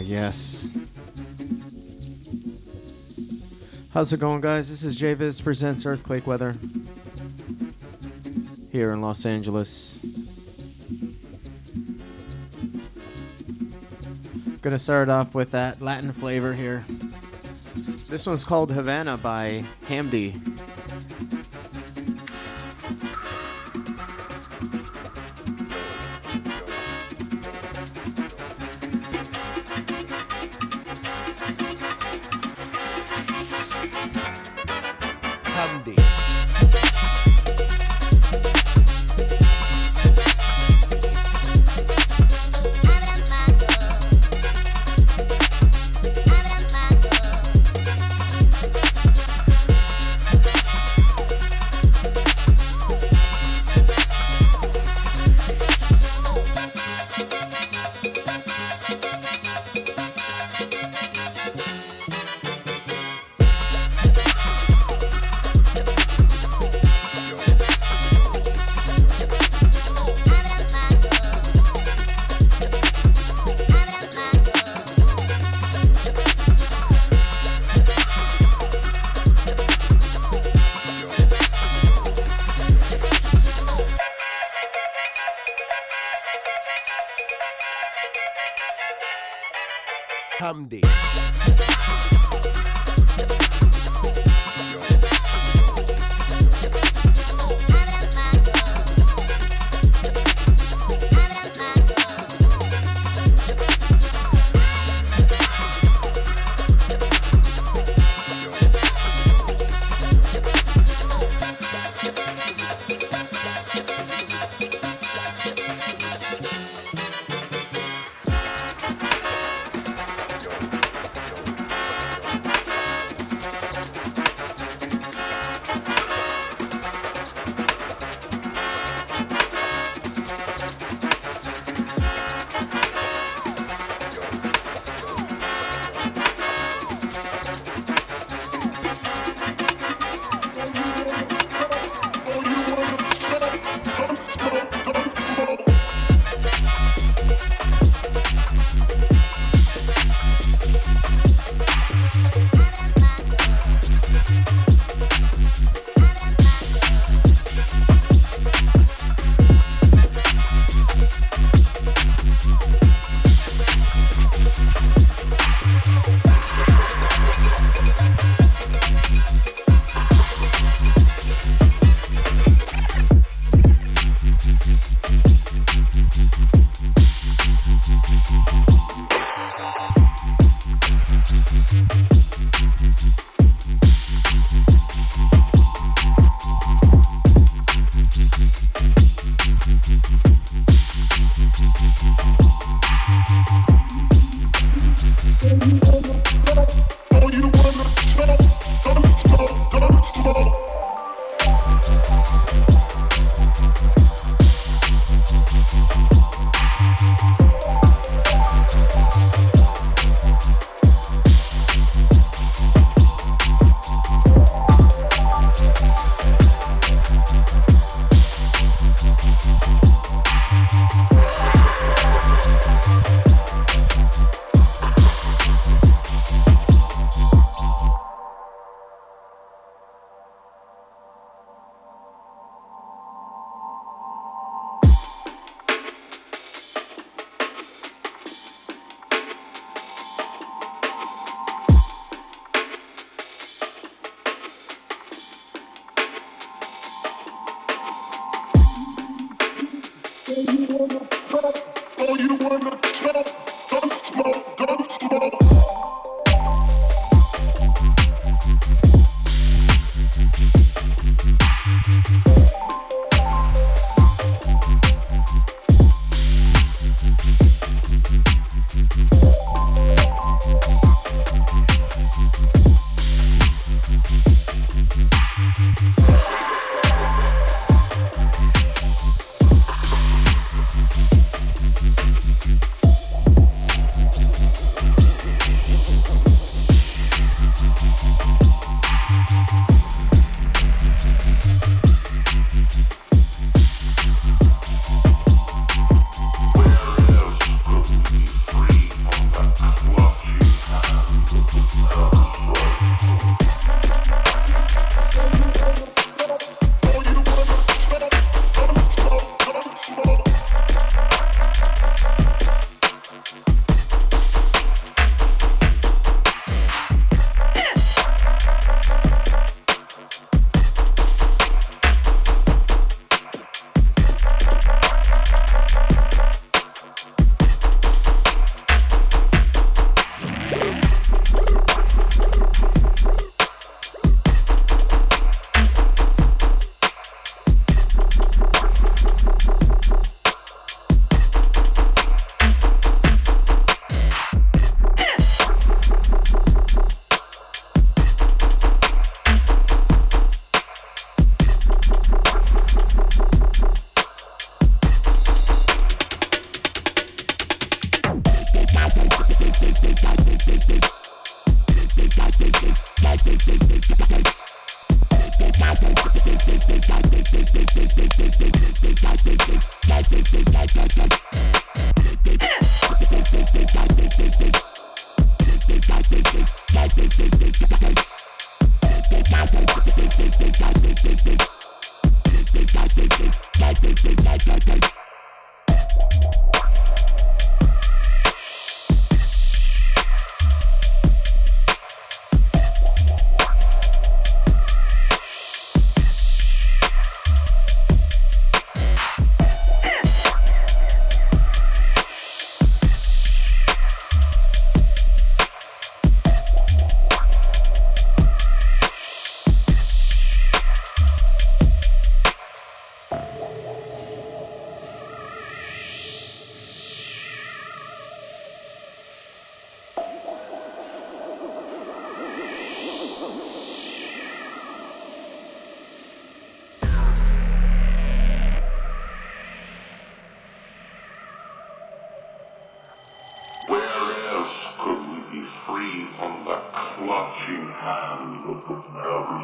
Yes. How's it going, guys? This is JVIZ Presents Earthquake Weather here in Los Angeles. Gonna start off with that Latin flavor here. This one's called Havana by Hamdi.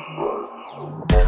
Bye.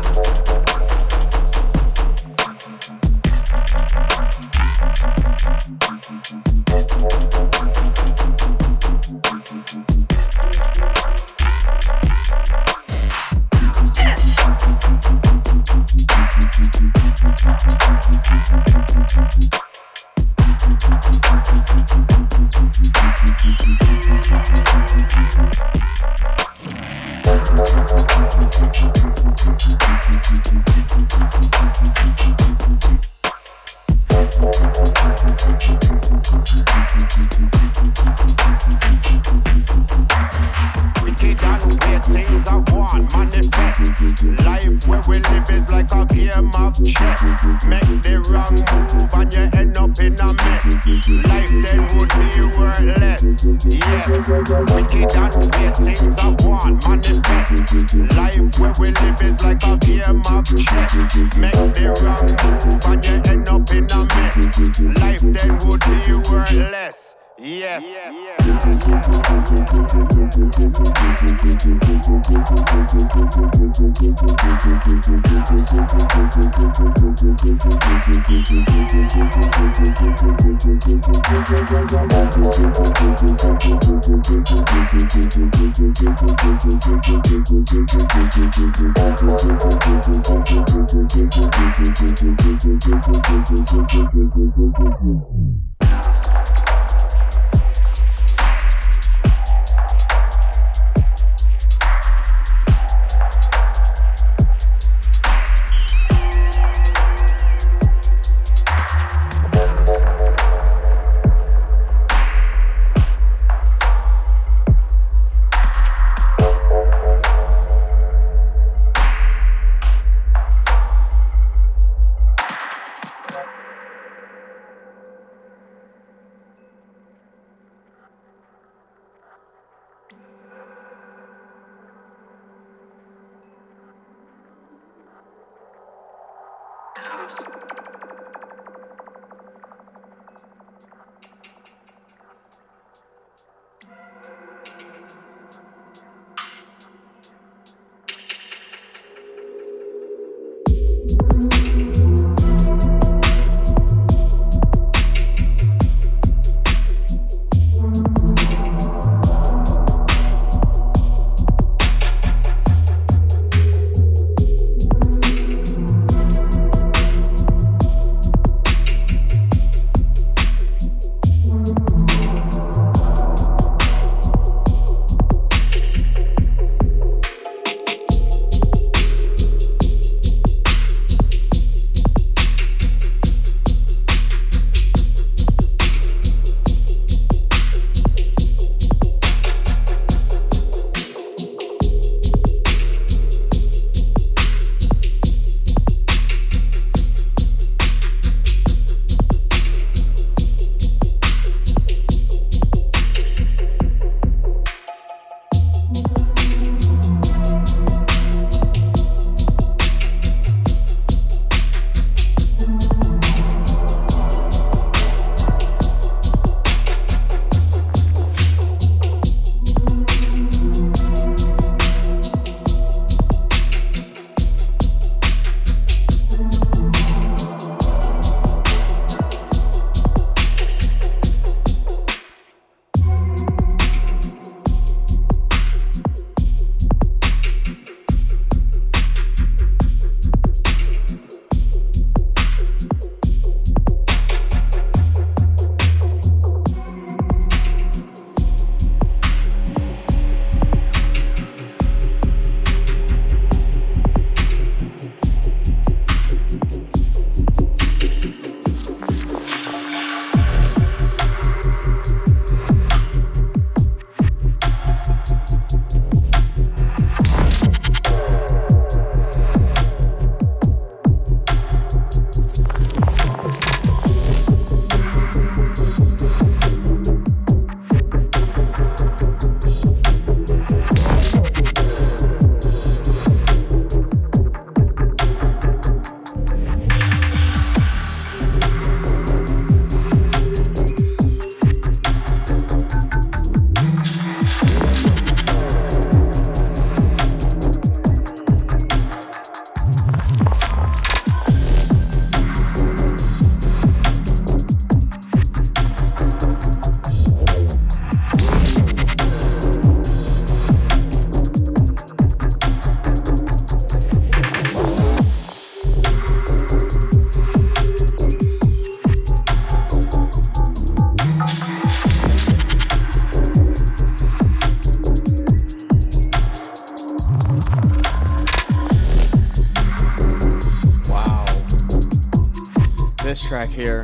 Track here.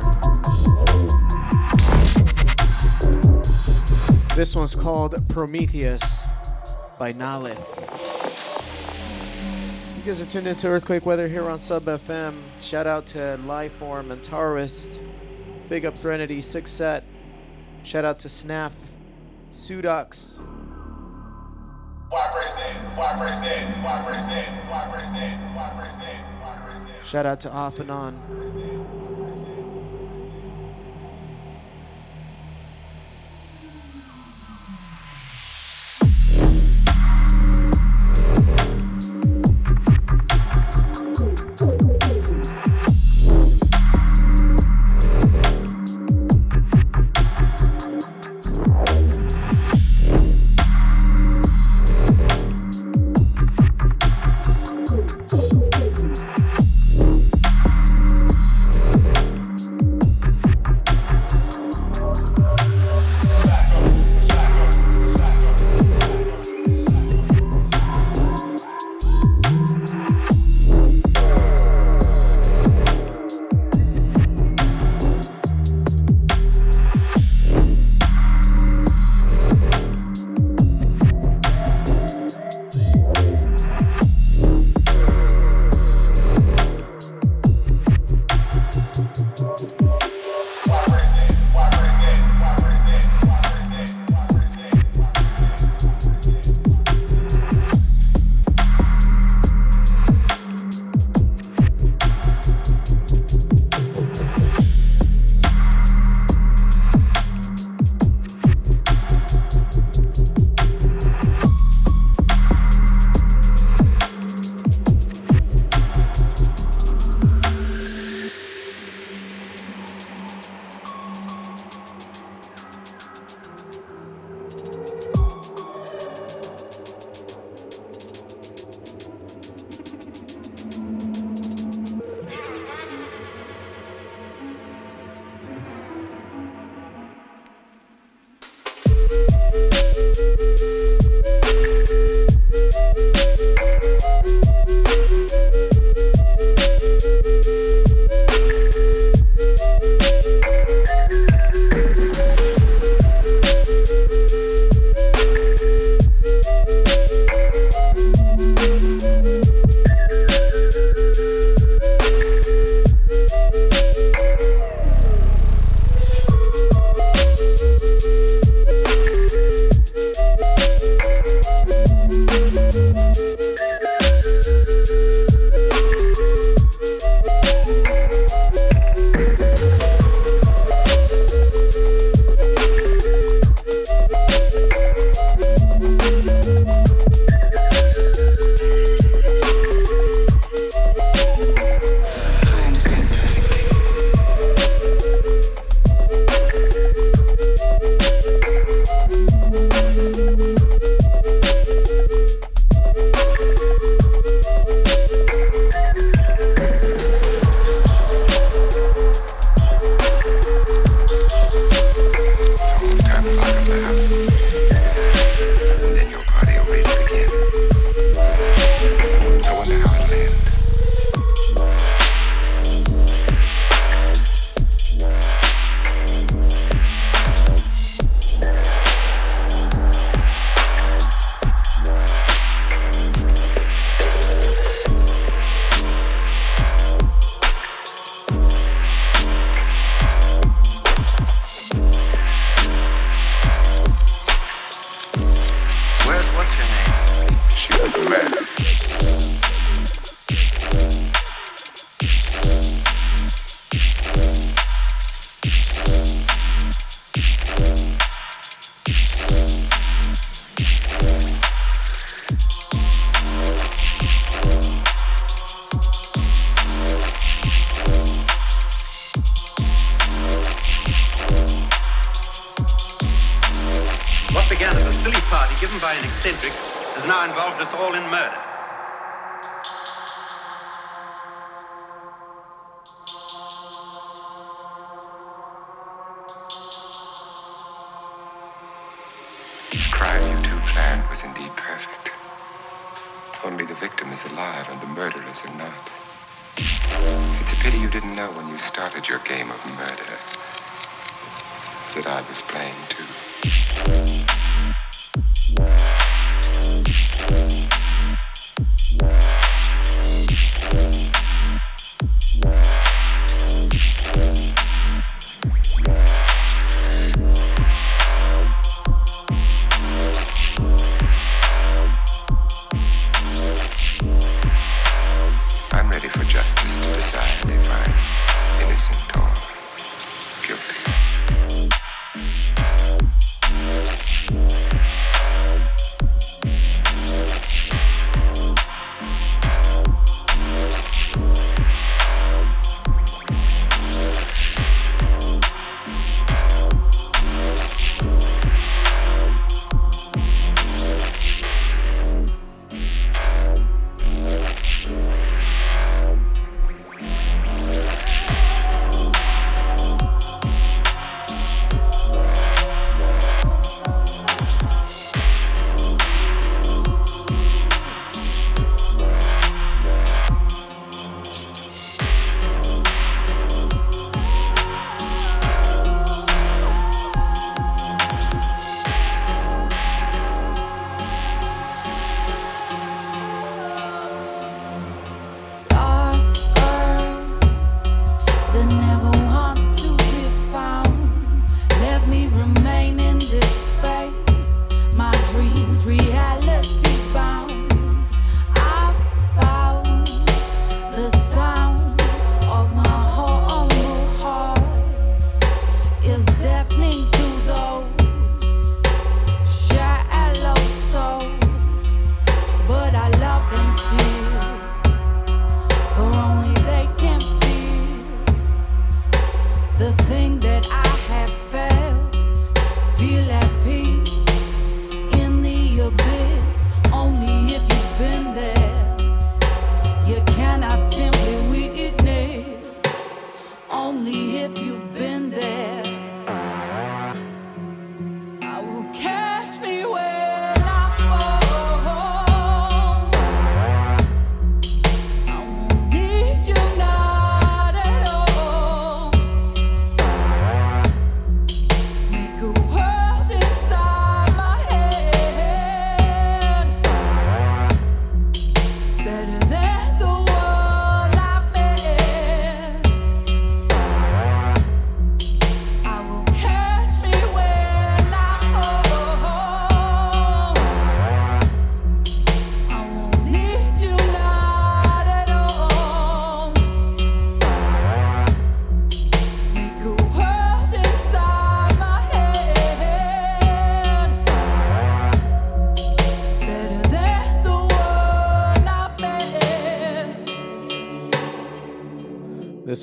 This one's called Prometheus by Nalith. You guys are tuned into Earthquake Weather here on Sub FM. Shout out to Lifeform and Taoist. Big up Threnody, Six Set. Shout out to Snaf, Sudux. Shout out to Off and On.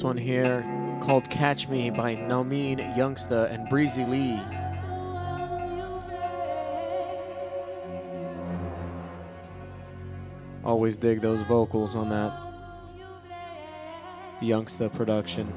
one here called Catch Me by Namin Youngsta and Breezy Lee. Always dig those vocals on that Youngsta production.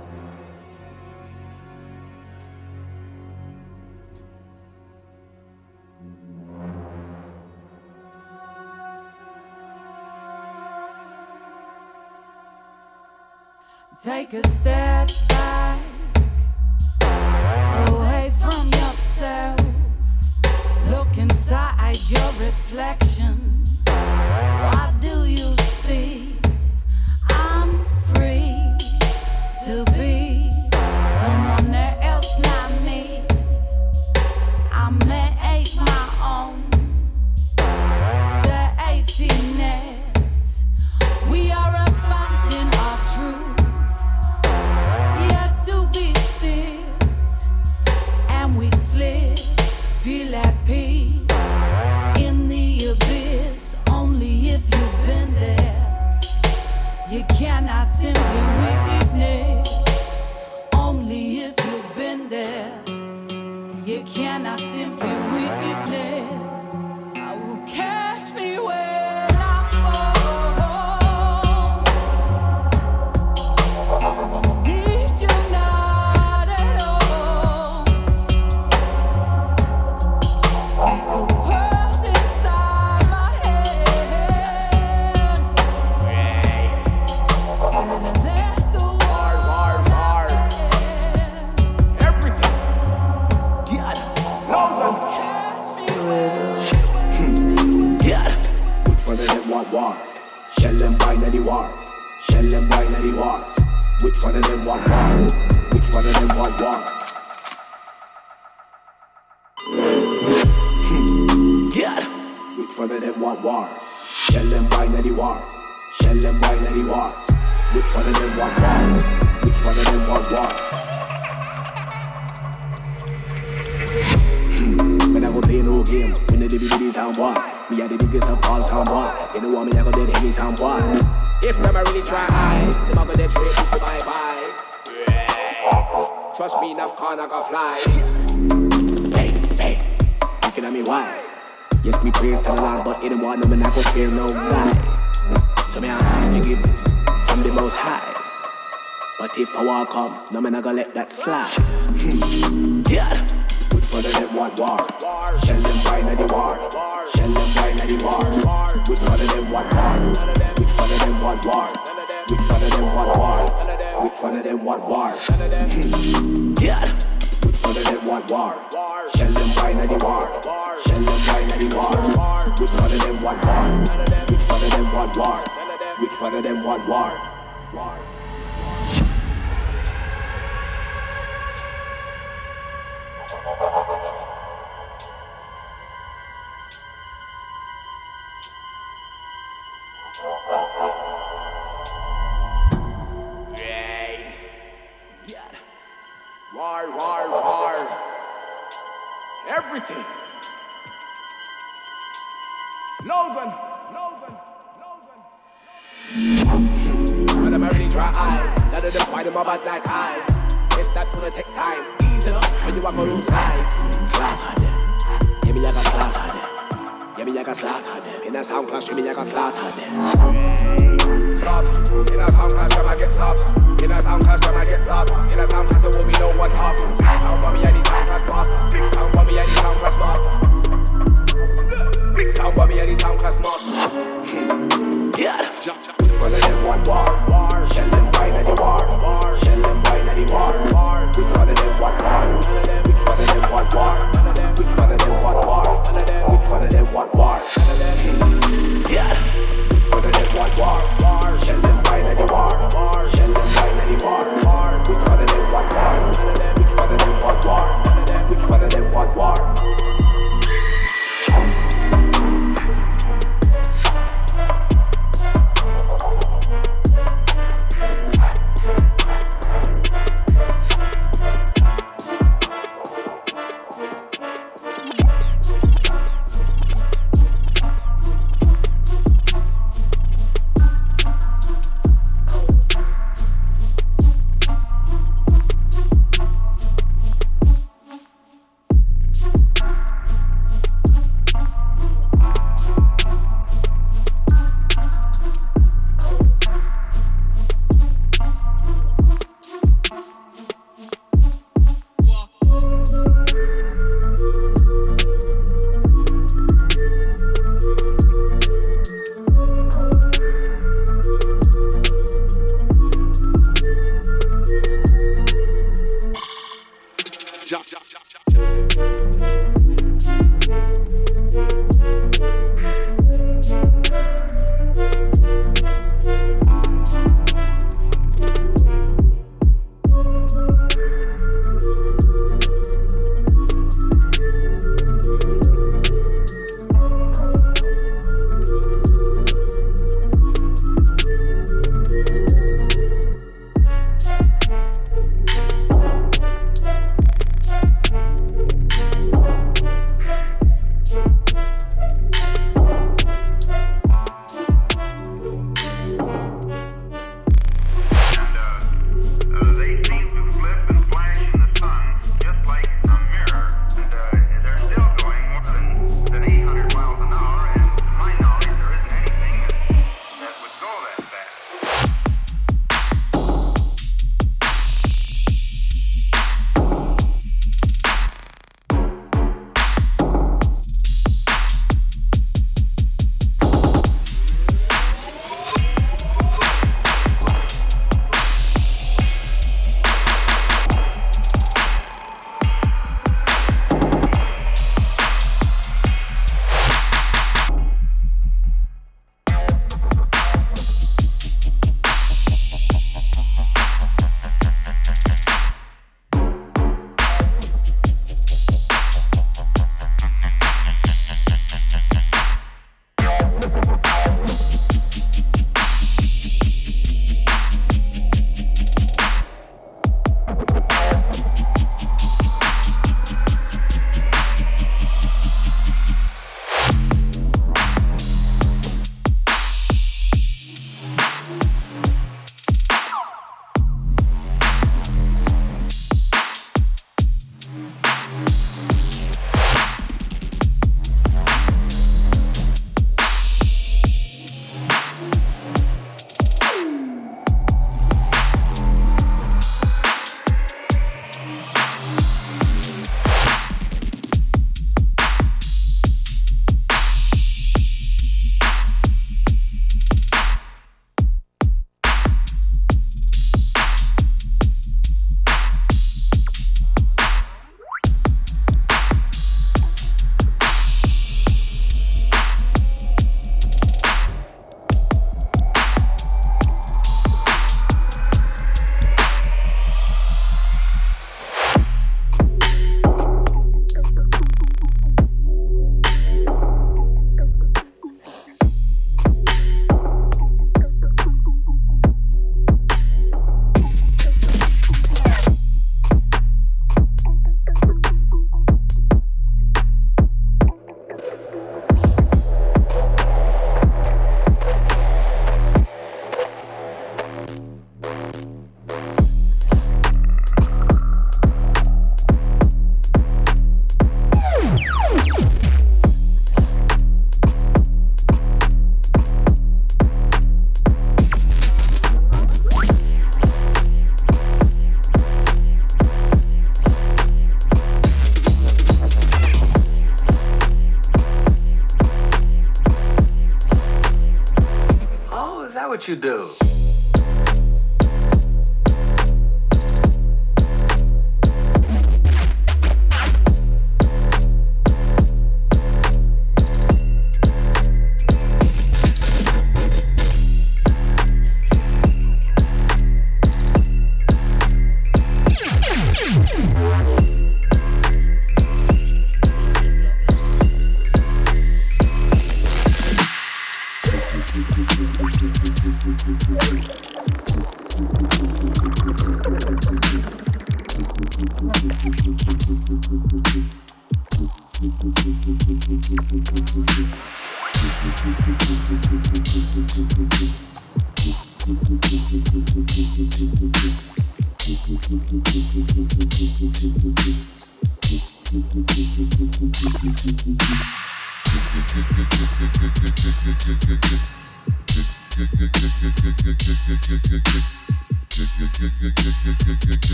You do.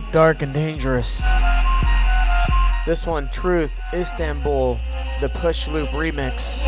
Deep, dark, and dangerous. This one, Truth, Istanbul, the Push Loop remix.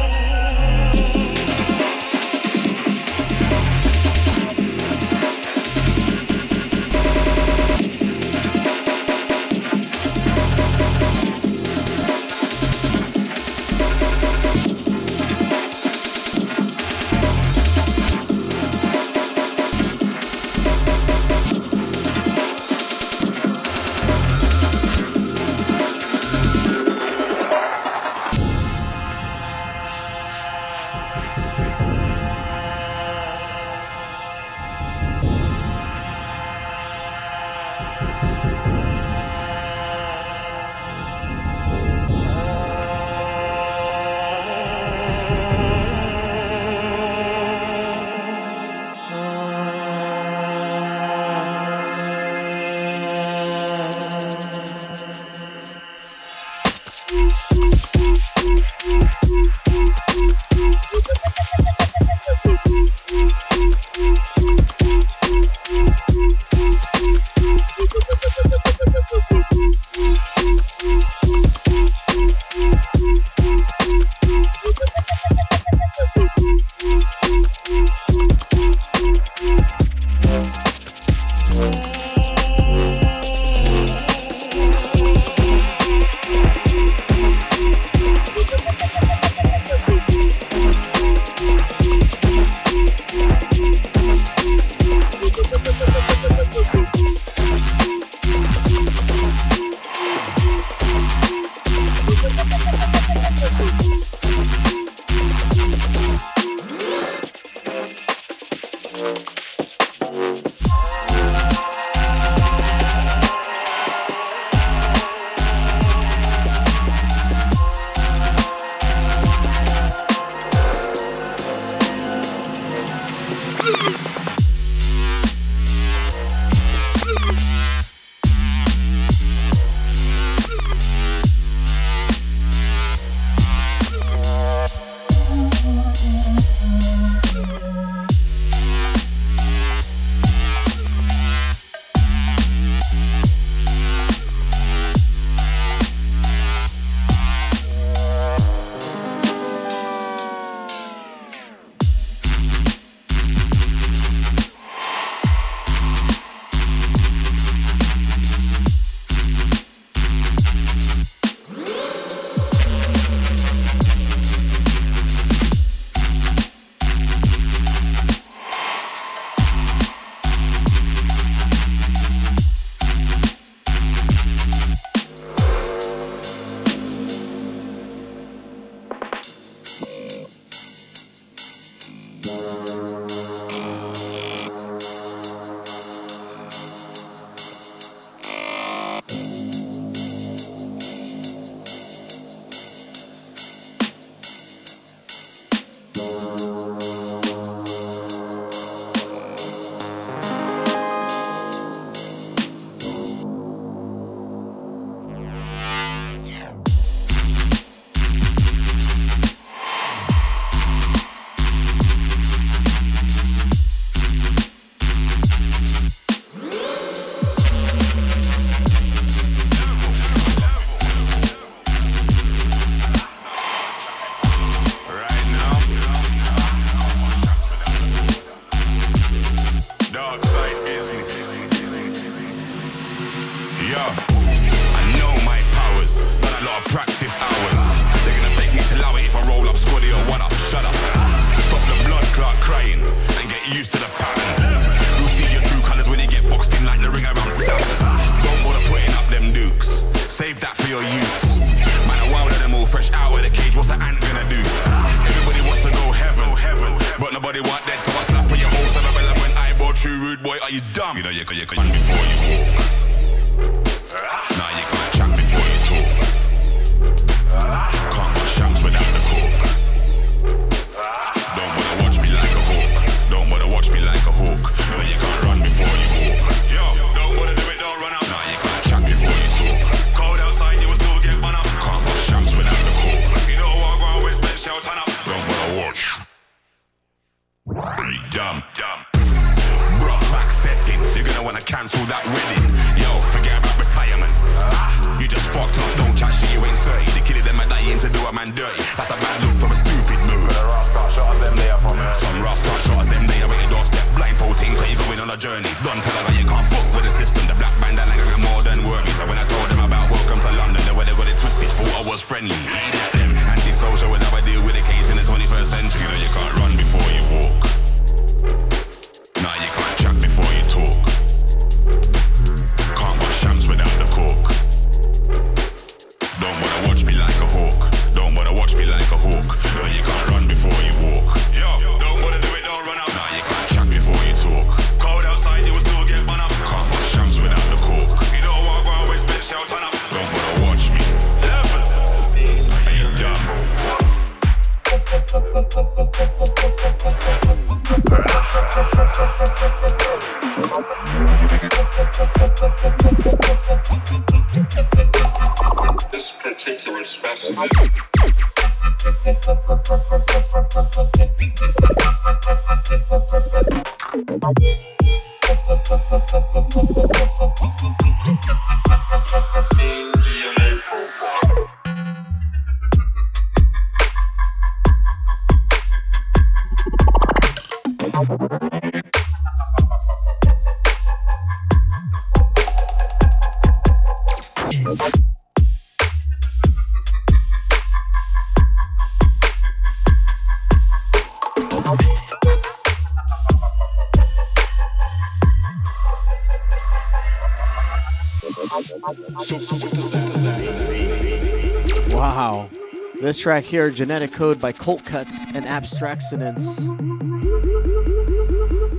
This track here, Genetic Code by Colt Cuts and Abstract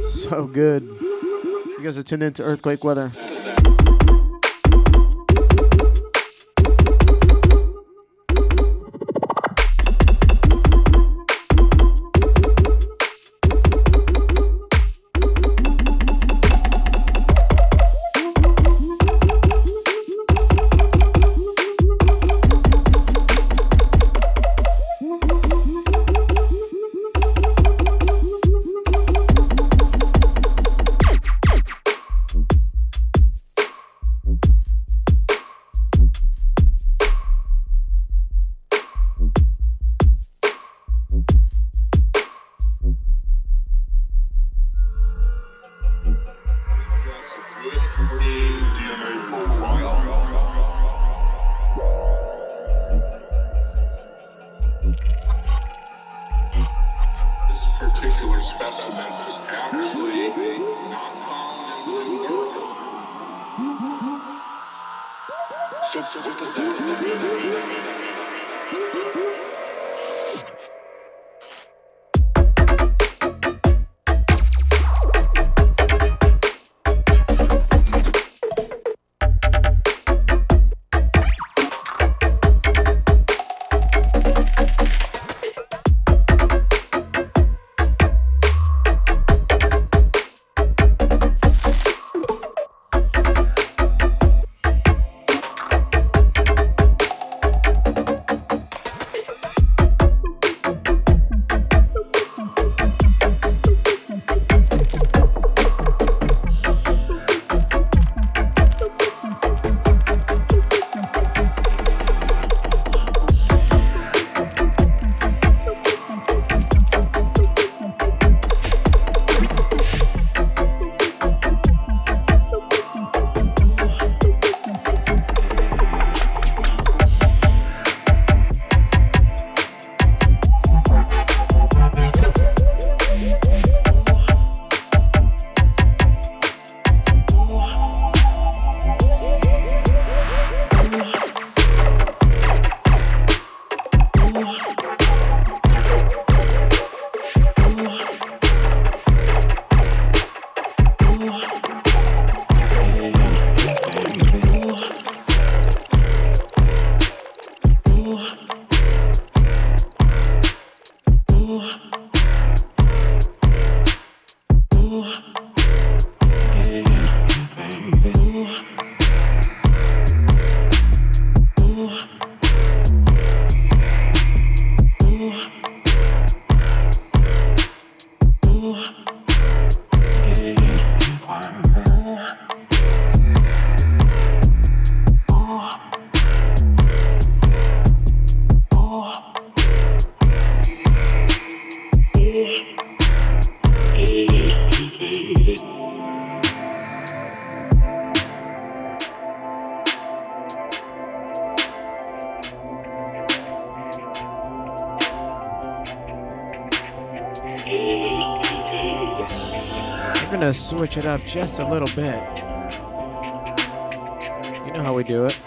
So good. You guys are tuned into Earthquake Weather. Switch it up just a little bit. You know how we do it.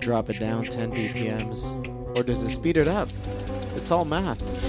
Drop it down 10 BPMs. Or does it speed it up? It's all math.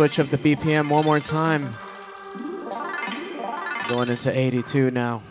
Switch up the BPM one more time. Going into 82 now.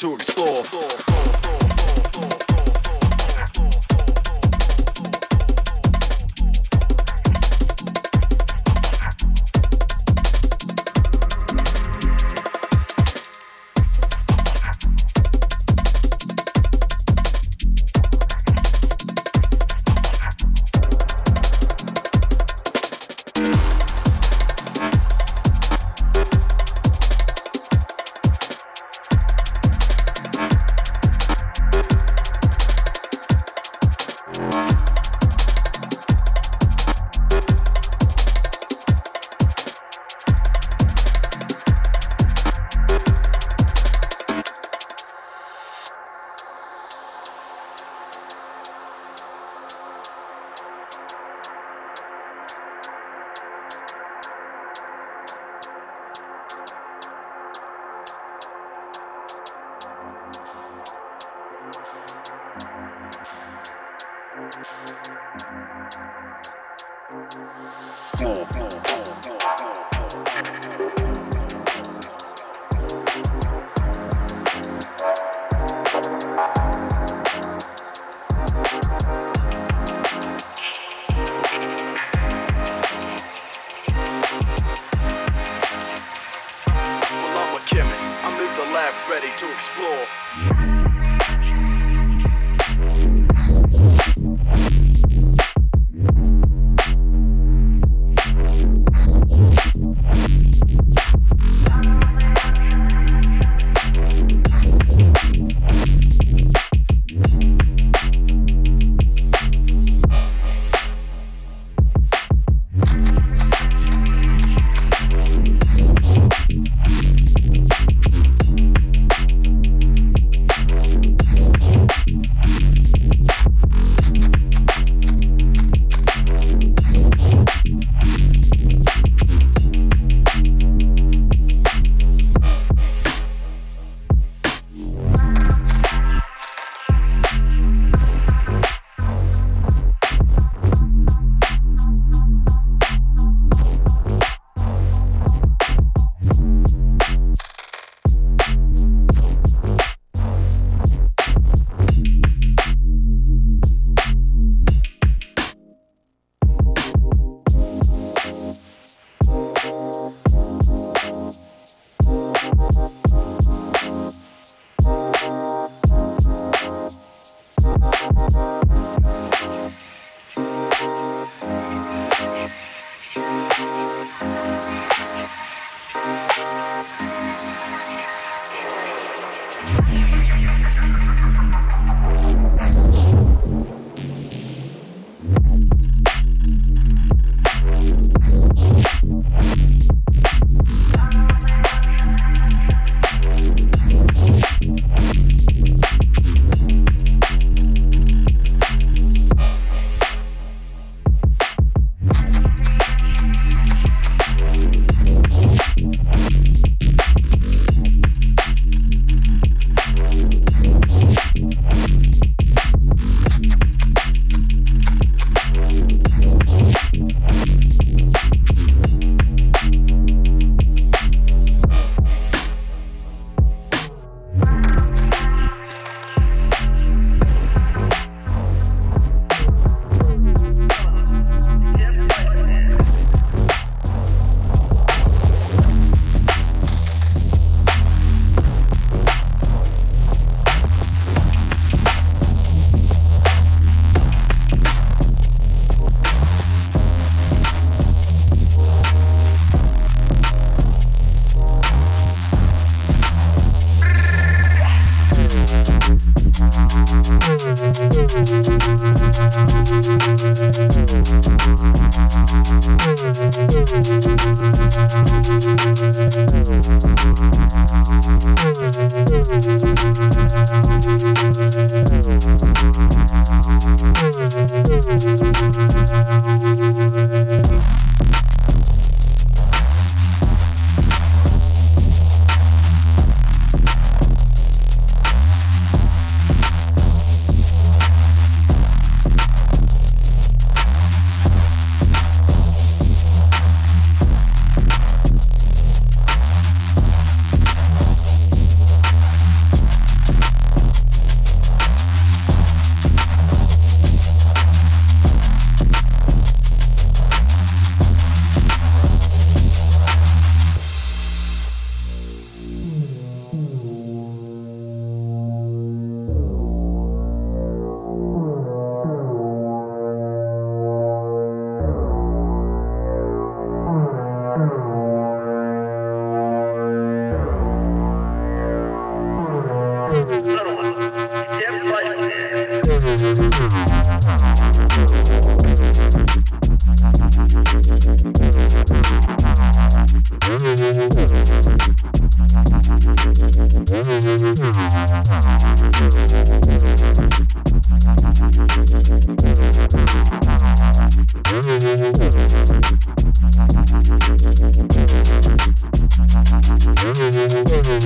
To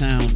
sound.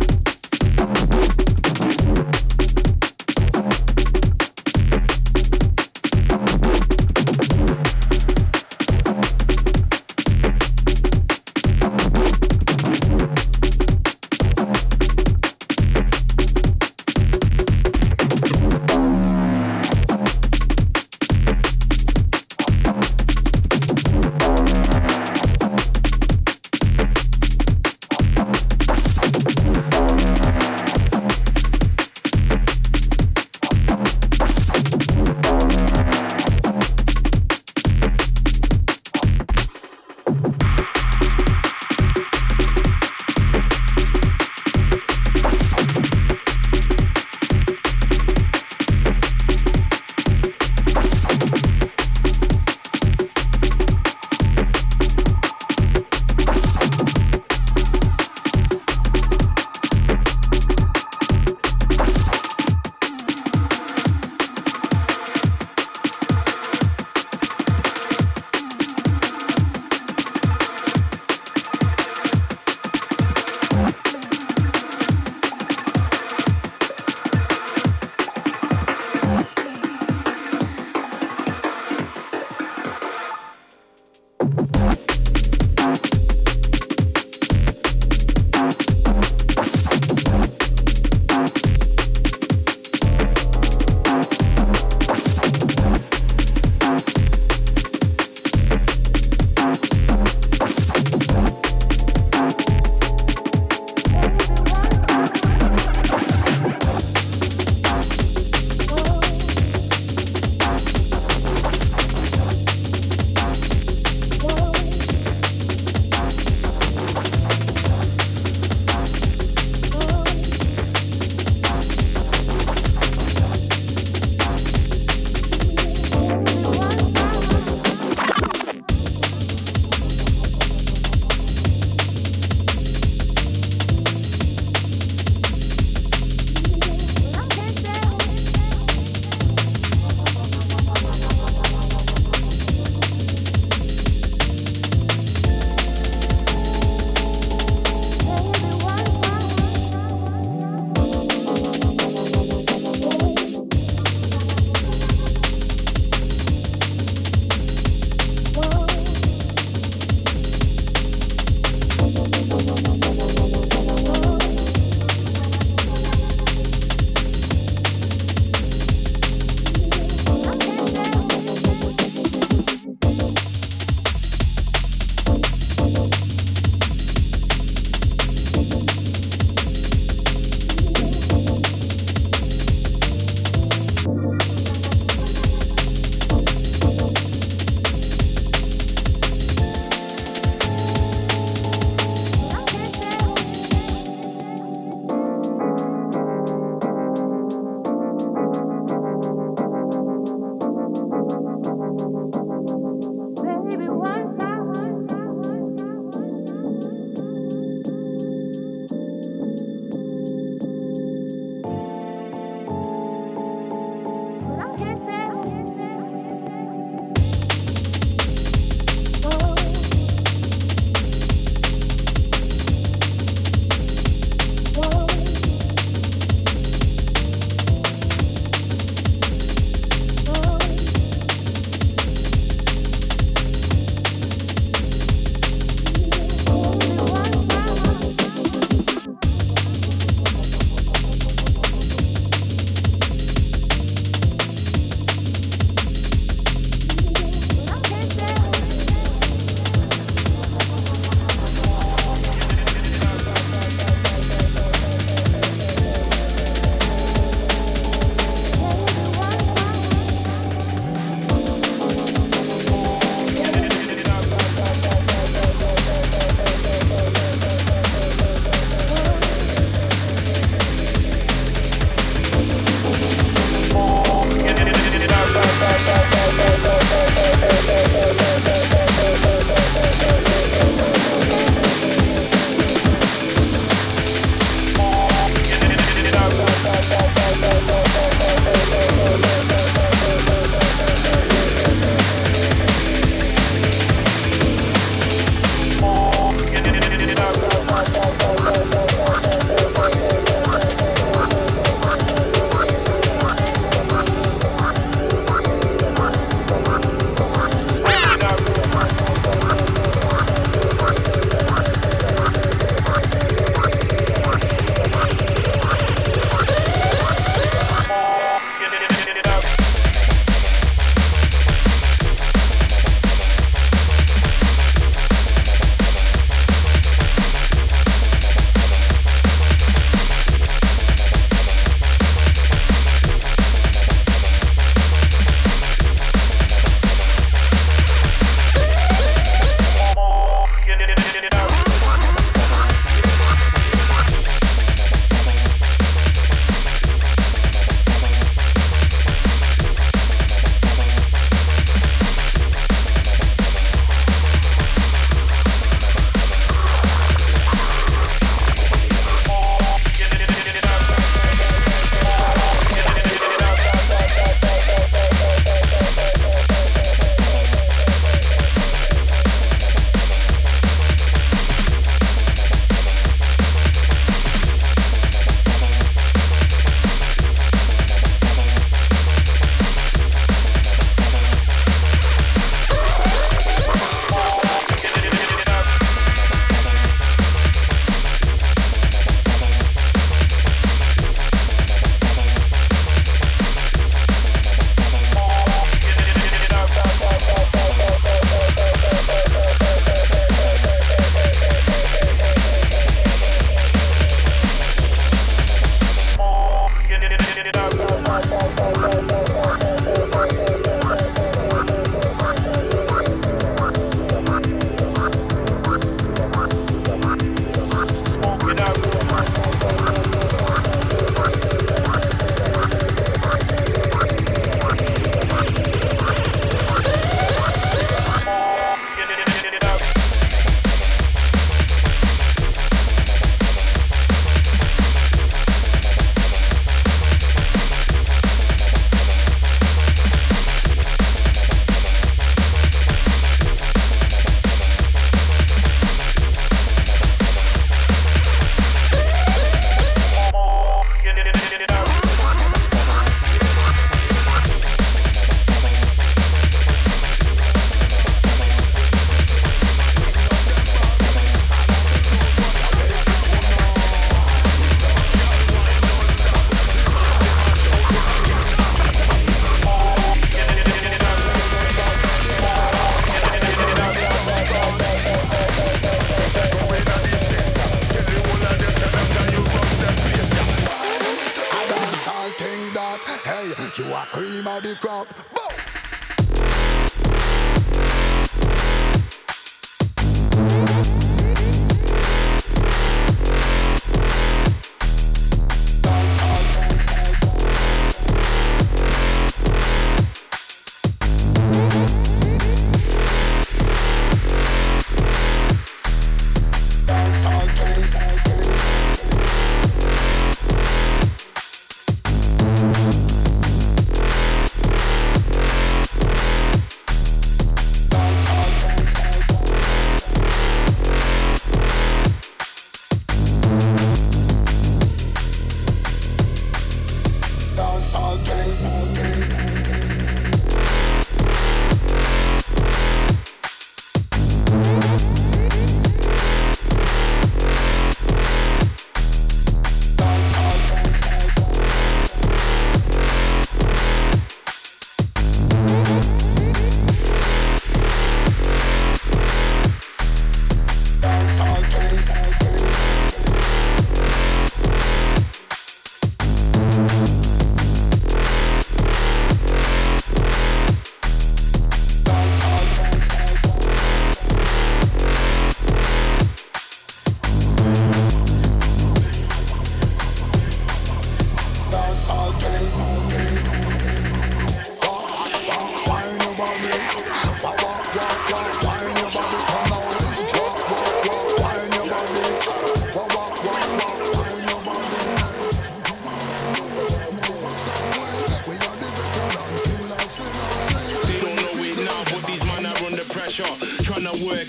Work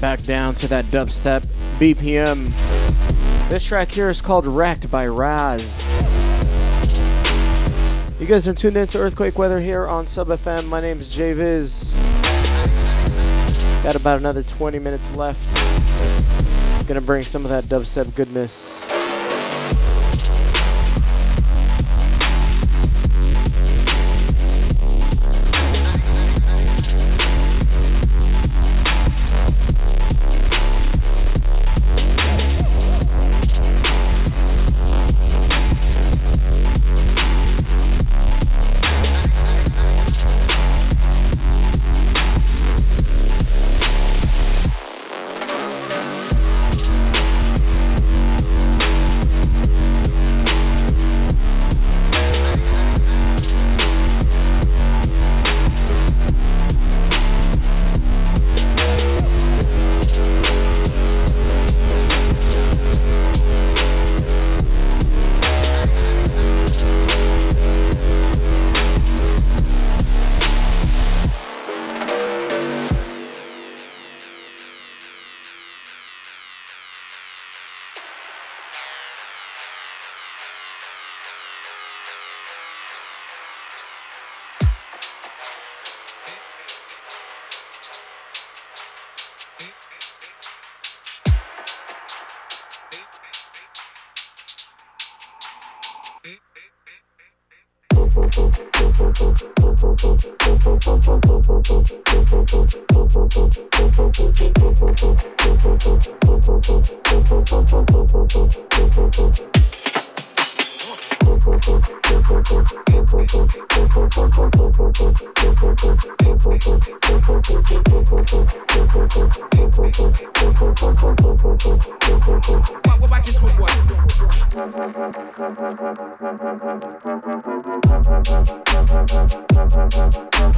Back down to that dubstep BPM. This track here is called Wrecked by Raz. You guys are tuned into Earthquake Weather here on Sub FM. My name is Jay Viz. Got about another 20 minutes left. Gonna bring some of that dubstep goodness.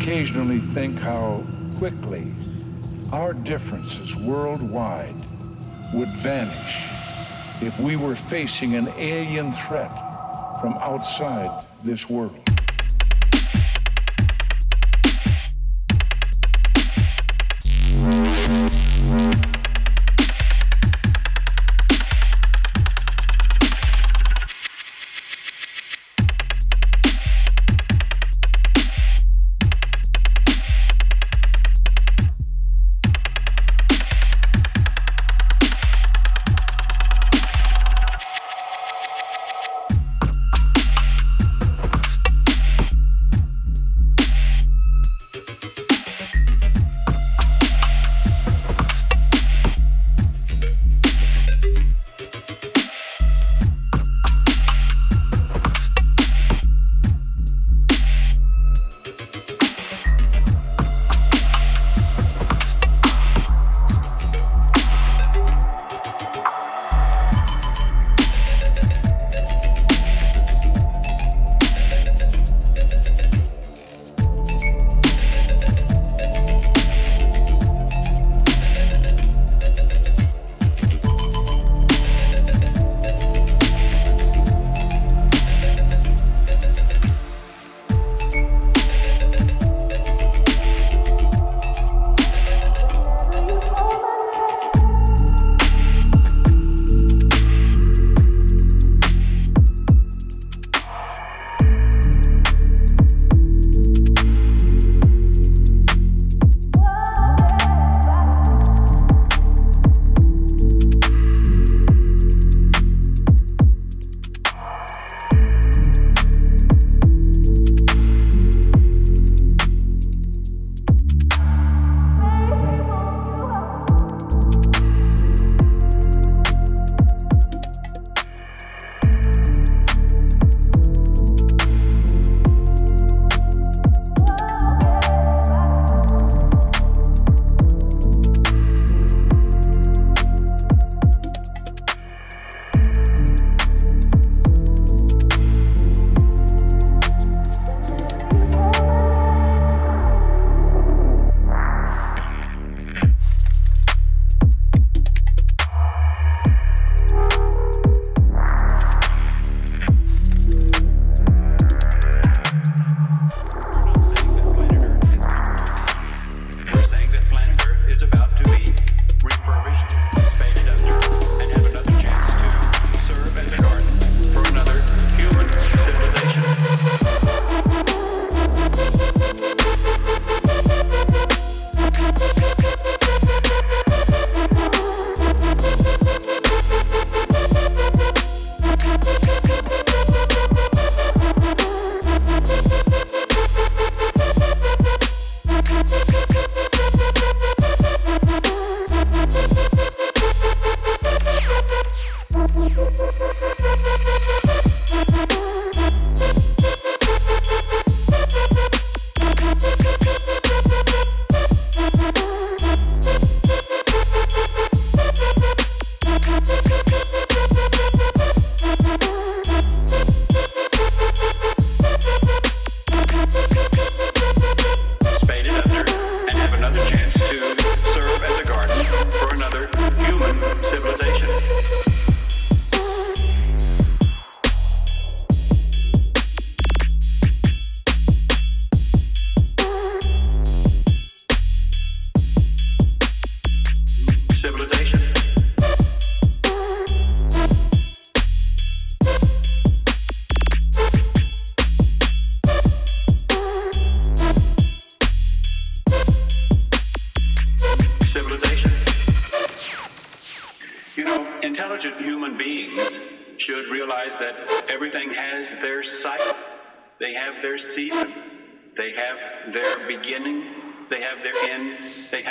occasionally think how quickly our differences worldwide would vanish if we were facing an alien threat from outside this world.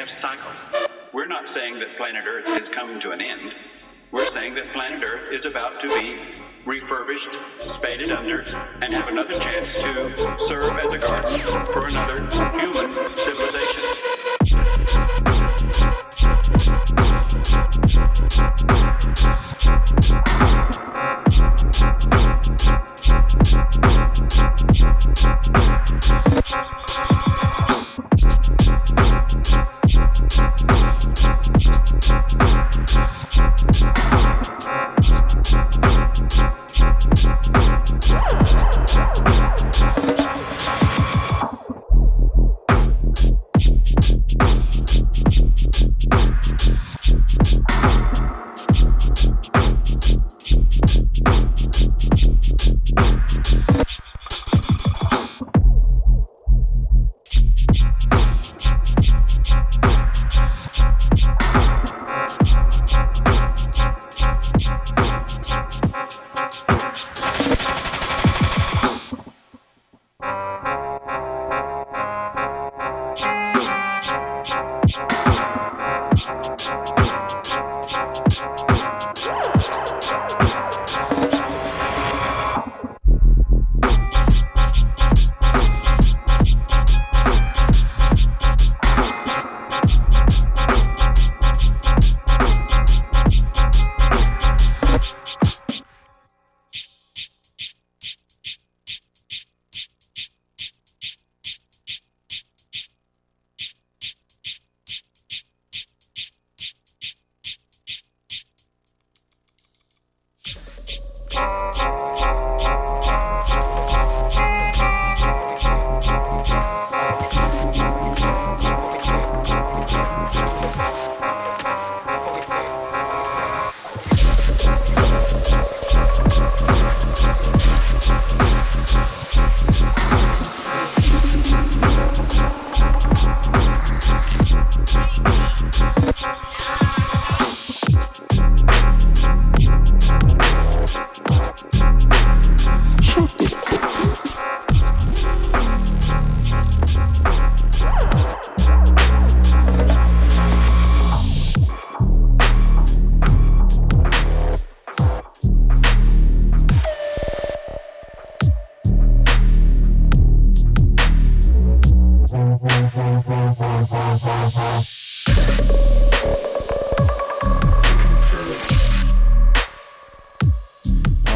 of cycles. We're not saying that planet Earth has come to an end. We're saying that planet Earth is about to be refurbished, spaded under, and have another chance to serve as a garden for another human civilization.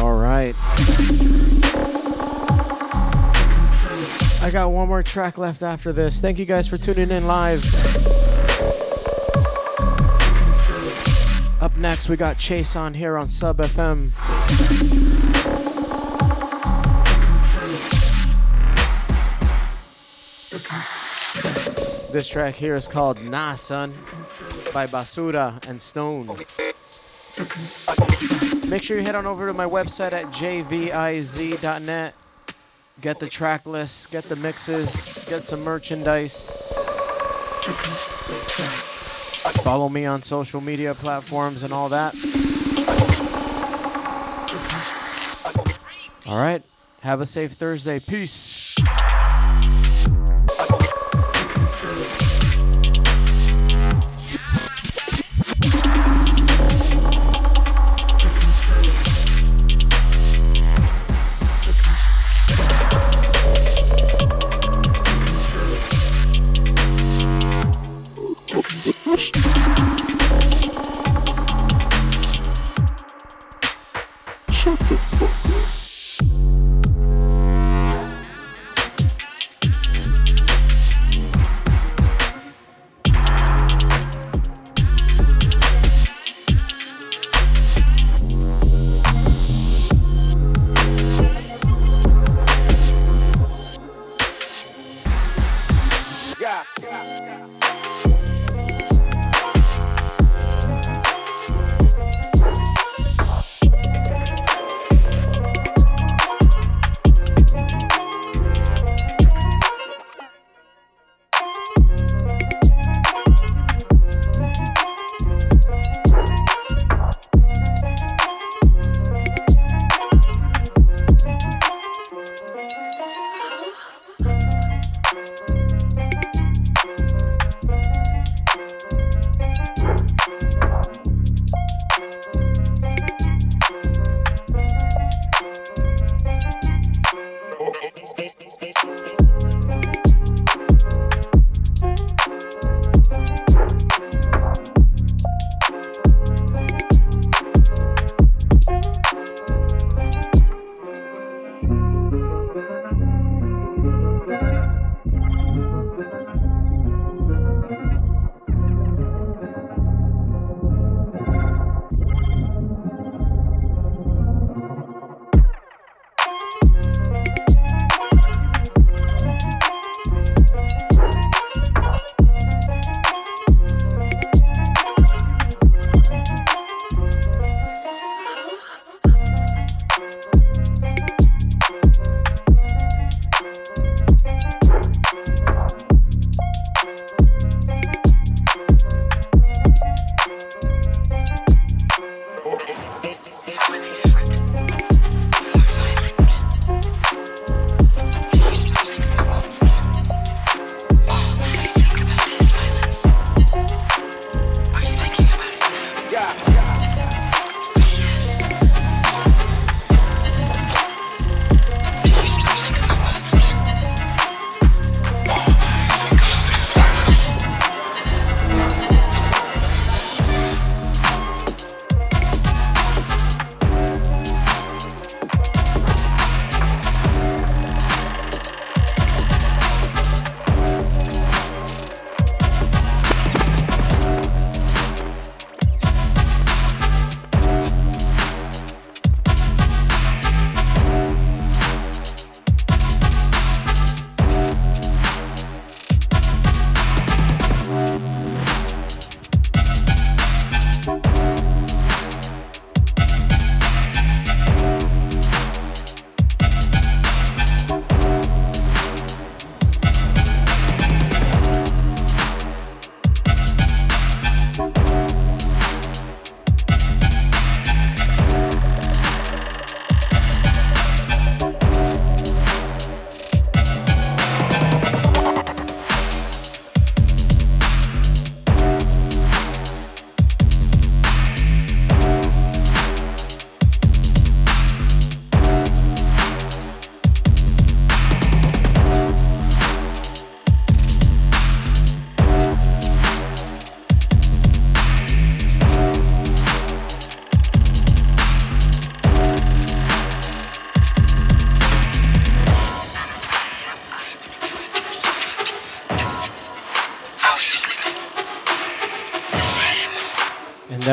All right. I got one more track left after this. Thank you guys for tuning in live. Up next, we got Chase on here on Sub FM. This track here is called Nah Son by Basura and Stone. Make sure you head on over to my website at jviz.net. Get the track list, get the mixes, get some merchandise. Follow me on social media platforms and all that. All right. Have a safe Thursday. Peace.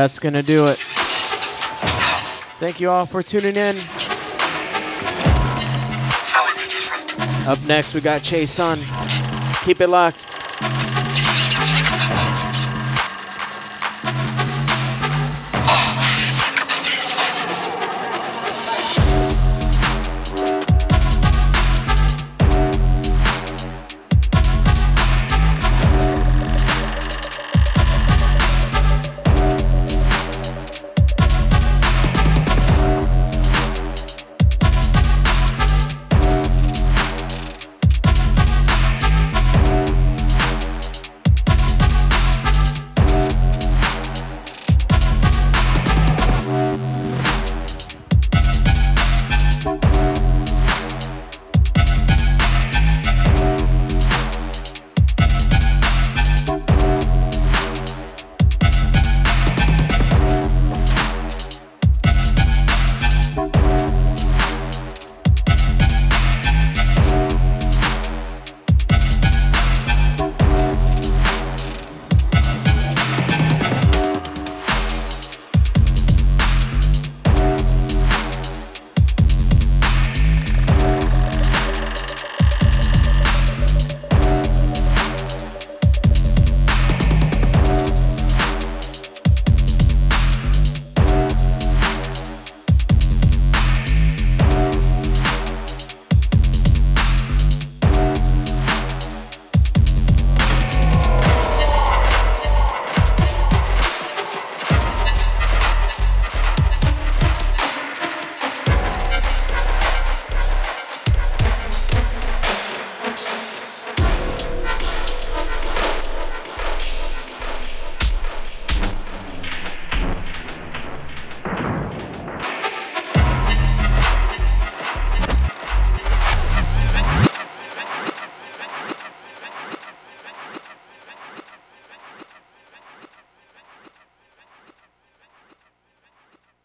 That's going to do it. Thank you all for tuning in. Up next, we got Chase Sun. Keep it locked.